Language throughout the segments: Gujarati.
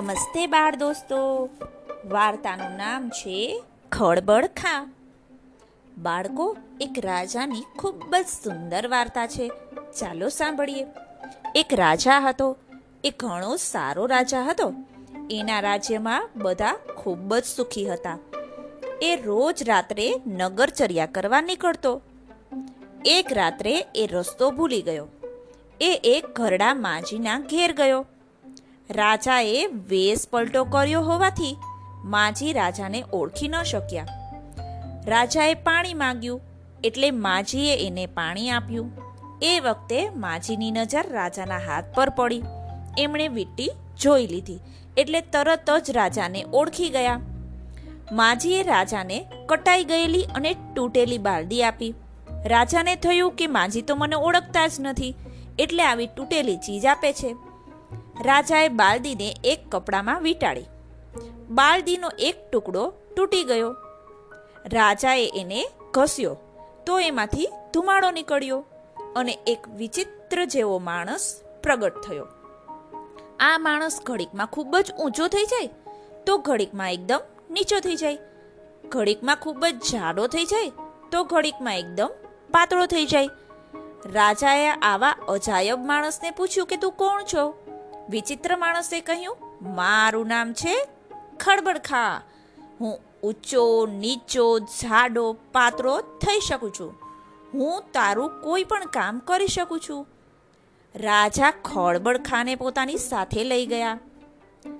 નમસ્તે બાળ દોસ્તો. વાર્તાનું નામ છે ખળબળ ખા. બાળકો, એક રાજાની ખૂબ જ સુંદર વાર્તા છે. ચાલો સાંભળીએ. એક રાજા હતો. એ ઘણો સારો રાજા હતો. એના રાજ્યમાં બધા ખૂબ જ સુખી હતા. એ રોજ રાત્રે નગરચર્યા કરવા નીકળતો. એક રાત્રે એ રસ્તો ભૂલી ગયો. એ એક ઘરડા માજીના ઘેર ગયો. રાજાએ વેશ પલટો કર્યો હોવાથી માજી રાજાને ઓળખી ન શક્યા. રાજાએ પાણી માંગ્યું એટલે માજીએ એને પાણી આપ્યું. એ વખતે માજીની નજર રાજાના હાથ પર પડી. એમણે વીટી જોઈ લીધી એટલે તરત જ રાજાને ઓળખી ગયા. માજીએ રાજાને કટાઈ ગયેલી અને તૂટેલી બાલદી આપી. રાજાને થયું કે માજી તો મને ઓળખતા જ નથી એટલે આવી તૂટેલી ચીજ આપે છે. રાજાએ બાલદીને એક કપડામાં વીંટાળી. બાલદીનો એક ટુકડો તૂટી ગયો. રાજાએ એને ઘસ્યો તો એમાંથી ધુમાડો નીકળ્યો અને એક વિચિત્ર જેવો માણસ પ્રગટ થયો. આ માણસ ઘડીકમાં ખૂબ જ ઊંચો થઈ જાય તો ઘડીકમાં એકદમ નીચો થઈ જાય. ઘડીકમાં ખૂબ જ જાડો થઈ જાય તો ઘડીકમાં એકદમ પાતળો થઈ જાય. રાજાએ આવા અજાયબ માણસને પૂછ્યું કે તું કોણ છો? વિચિત્ર માણસે કહ્યું, મારું નામ છે ખડબડખા. હું ઊંચો, નીચો જાડો પાતળો થઈ શકું છું. હું તારું કોઈ પણ કામ કરી શકું છું. રાજા ખળબડખાને પોતાની સાથે લઈ ગયા.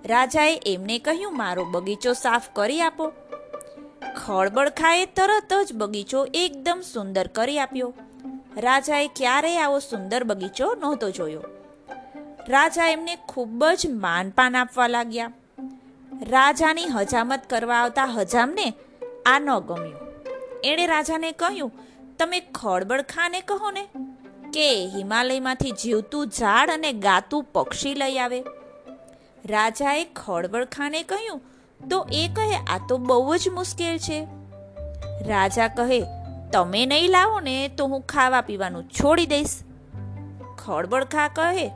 રાજાએ એમને કહ્યું, મારો બગીચો સાફ કરી આપો. ખળબડખાએ તરત જ બગીચો એકદમ સુંદર કરી આપ્યો. રાજાએ ક્યારેય આવો સુંદર બગીચો નહોતો જોયો. રાજા એમને ખૂબ જ માનપાન આપવા લાગ્યા. રાજાની હજામત કરવા આવતા હજામને આ ન ગમ્યું. એણે રાજાને કહ્યું, તમે ખળબડખાને કહો ને કે હિમાલયમાંથી જીવતું ઝાડ અને ગાતું પક્ષી લઈ આવે. રાજાએ ખળબડખાને કહ્યું, તો એ કહે, આ તો બહુ જ મુશ્કેલ છે. રાજા કહે, તમે નહીં લાવો ને તો હું ખાવા પીવાનું છોડી દઈશ. ખળબળખા કહે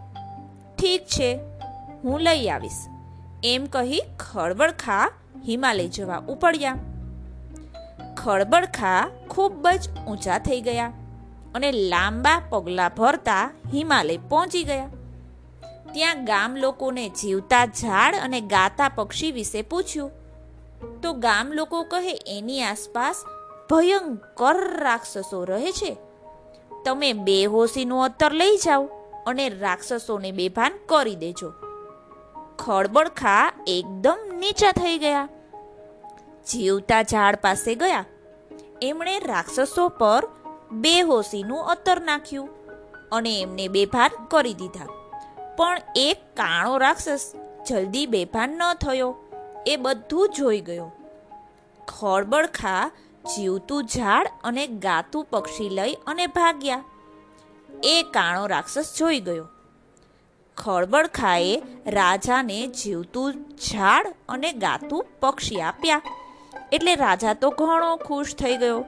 ઠીક છે, હું લઈ આવીશ. એમ કહી ખળબડખા હિમાલય જવા ઉપડ્યા. ખળબડખા ખૂબ જ ઊંચા થઈ ગયા અને લાંબા પગલાં ભરતા હિમાલય પહોંચી ગયા. ત્યાં ગામ લોકોને જીવતા ઝાડ અને ગાતા પક્ષી વિશે પૂછ્યું. તો ગામ લોકો કહે, એની આસપાસ ભયંકર રાક્ષસો રહે છે. તમે બેહોશીનું અત્તર લઈ જાઓ. અને રાક્ષસોને બેભાન કરી દેજો. ખળબળખા એકદમ નીચા થઈ ગયા. જીવતા ઝાડ પાસે ગયા. એમણે રાક્ષસો પર બેહોશીનું અત્તર નાખ્યું અને એમને બેભાન કરી દીધા. પણ એક કાણો રાક્ષસ જલ્દી બેભાન ન થયો. એ બધું જોઈ ગયો. ખળબળખા જીવતું ઝાડ અને ગાતું પક્ષી લઈ અને ભાગ્યા. એ કાણો રાક્ષસ જોઈ ગયો. ખળબળખાએ રાજાને જીવતું ઝાડ અને ગાતું પક્ષી આપ્યા. એટલે રાજા તો ઘણો ખુશ થઈ ગયો.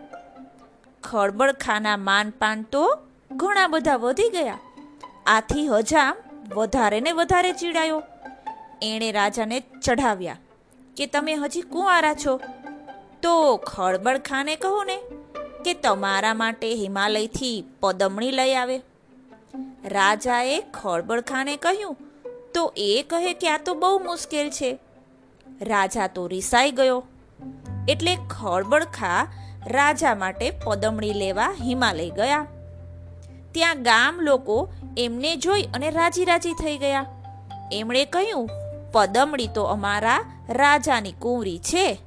ખળબળખાના માનપાન તો ઘણા બધા વધી ગયા. આથી હજામ વધારે ને વધારે ચીડાયો. એણે રાજાને ચઢાવ્યા કે તમે હજી કુંવારા છો? તો ખળબળખાને કહો ને કે તમારા માટે હિમાલયથી પદમણી લઈ આવે? રાજાએ ખળબળખાને કહ્યું, તો એ કહે કે આ તો બહુ મુશ્કેલ છે. રાજા તો રિસાઈ ગયો. એટલે ખળબળખા રાજા માટે પદમણી લેવા હિમાલય ગયા. ત્યાં ગામ લોકો એમને જોઈ અને રાજી રાજી થઈ ગયા. એમણે કહ્યું, પદમણી તો અમારા રાજાની કુંવરી છે.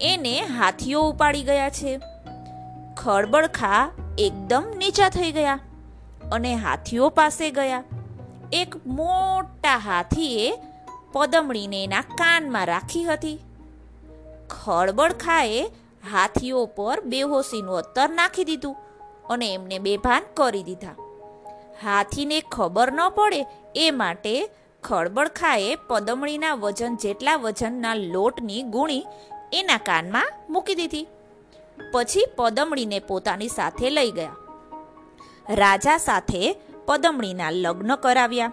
એને હાથીઓ ઉપાડી ગયા છે. ખળબળખા એકદમ નીચા થઈ ગયા અને હાથીઓ પાસે ગયા. એક મોટા હાથીએ પદમણીને એના કાનમાં રાખી હતી. ખળબળખાએ હાથીઓ પર બેહોશીનું અત્તર નાખી દીધું અને એમને બેભાન કરી દીધા. હાથીને ખબર ન પડે એ માટે ખળબળખાએ પદમણીના વજન જેટલા વજનના લોટની ગુણી એના કાનમાં મૂકી દીધી. પછી પદમણીને પોતાની સાથે લઈ ગયા. રાજા સાથે પદમણીના લગ્ન કરાવ્યા.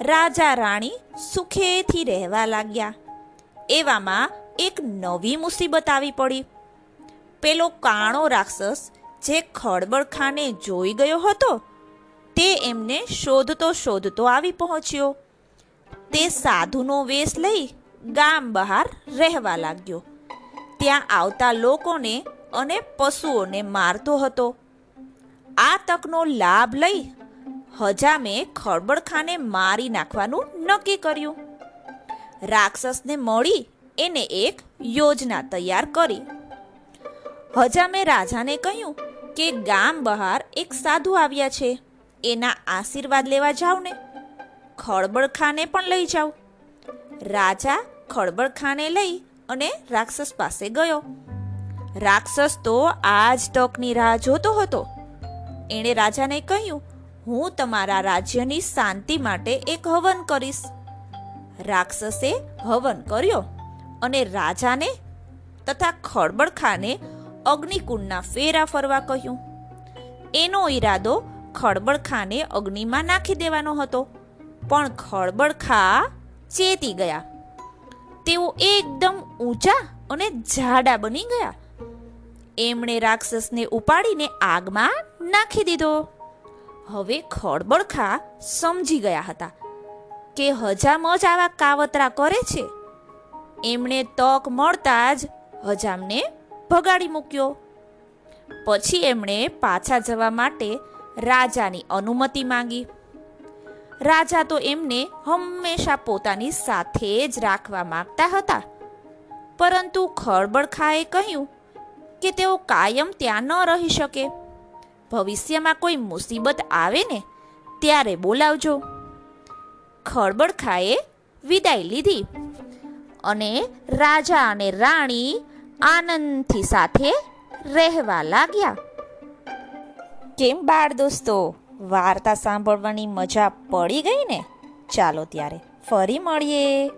રાજા રાણી સુખેથી રહેવા લાગ્યા. એવામાં એક નવી મુસીબત આવી પડી. પેલો કાણો રાક્ષસ જે ખડબડખાને જોઈ ગયો હતો, તે એમને શોધતો શોધતો આવી પહોંચ્યો. તે સાધુનો વેશ લઈ ગામ બહાર રહેવા લાગ્યો. ત્યાં આવતા લોકોને અને પશુઓને મારતો હતો. આ તકનો લાભ લઈ હજામે ખળબળખાને મારી નાખવાનું નક્કી કર્યું. રાક્ષસને મળી એને એક યોજના તૈયાર કરી. હજામે રાજાને કહ્યું કે ગામ બહાર એક સાધુ આવ્યા છે. એના આશીર્વાદ લેવા જાઓ ને ખળબડખાને પણ લઈ જાઓ રાજા ખળબળખાને લઈ અને રાક્ષસ પાસે ગયો. રાક્ષસ તો આ જ તકની રાહ જોતો હતો. એણે રાજાને કહ્યું, હું તમારા રાજ્યની શાંતિ માટે એક હવન કરીશ. રાક્ષસે હવન કર્યો અને રાજાને તથા ખળબડખાને અગ્નિકુંડના ફેરા ફરવા કહ્યું. એનો ઈરાદો ખળબડખાને અગ્નિમાં નાખી દેવાનો હતો, પણ ખળબડખા ચેતી ગયા. તેઓ એકદમ ઊંચા અને જાડા બની ગયા. એમણે રાક્ષસને ઉપાડીને આગમાં નાખી દીધો. હવે ખળબડખા સમજી ગયા હતા કે હજામ જ આવા કાવતરા કરે છે. એમણે તક મળતા જ હજામને ભગાડી મૂક્યો. પછી એમણે પાછા જવા માટે રાજાની અનુમતિ માંગી. રાજા તો એમને હંમેશા પોતાની સાથે જ રાખવા માંગતા હતા. પરંતુ ખળબડખાએ કહ્યું કે તેઓ કાયમ ત્યાં ન રહી શકે. ભવિષ્યમાં કોઈ મુસીબત આવે ને ત્યારે બોલાવજો. ખળબડખાએ વિદાય લીધી અને રાજા અને રાણી આનંદથી સાથે રહેવા લાગ્યા. કેમ બાળ દોસ્તો? વાર્તા સાંભળવાની મજા પડી ગઈ ને? ચાલો ત્યારે ફરી મળીએ.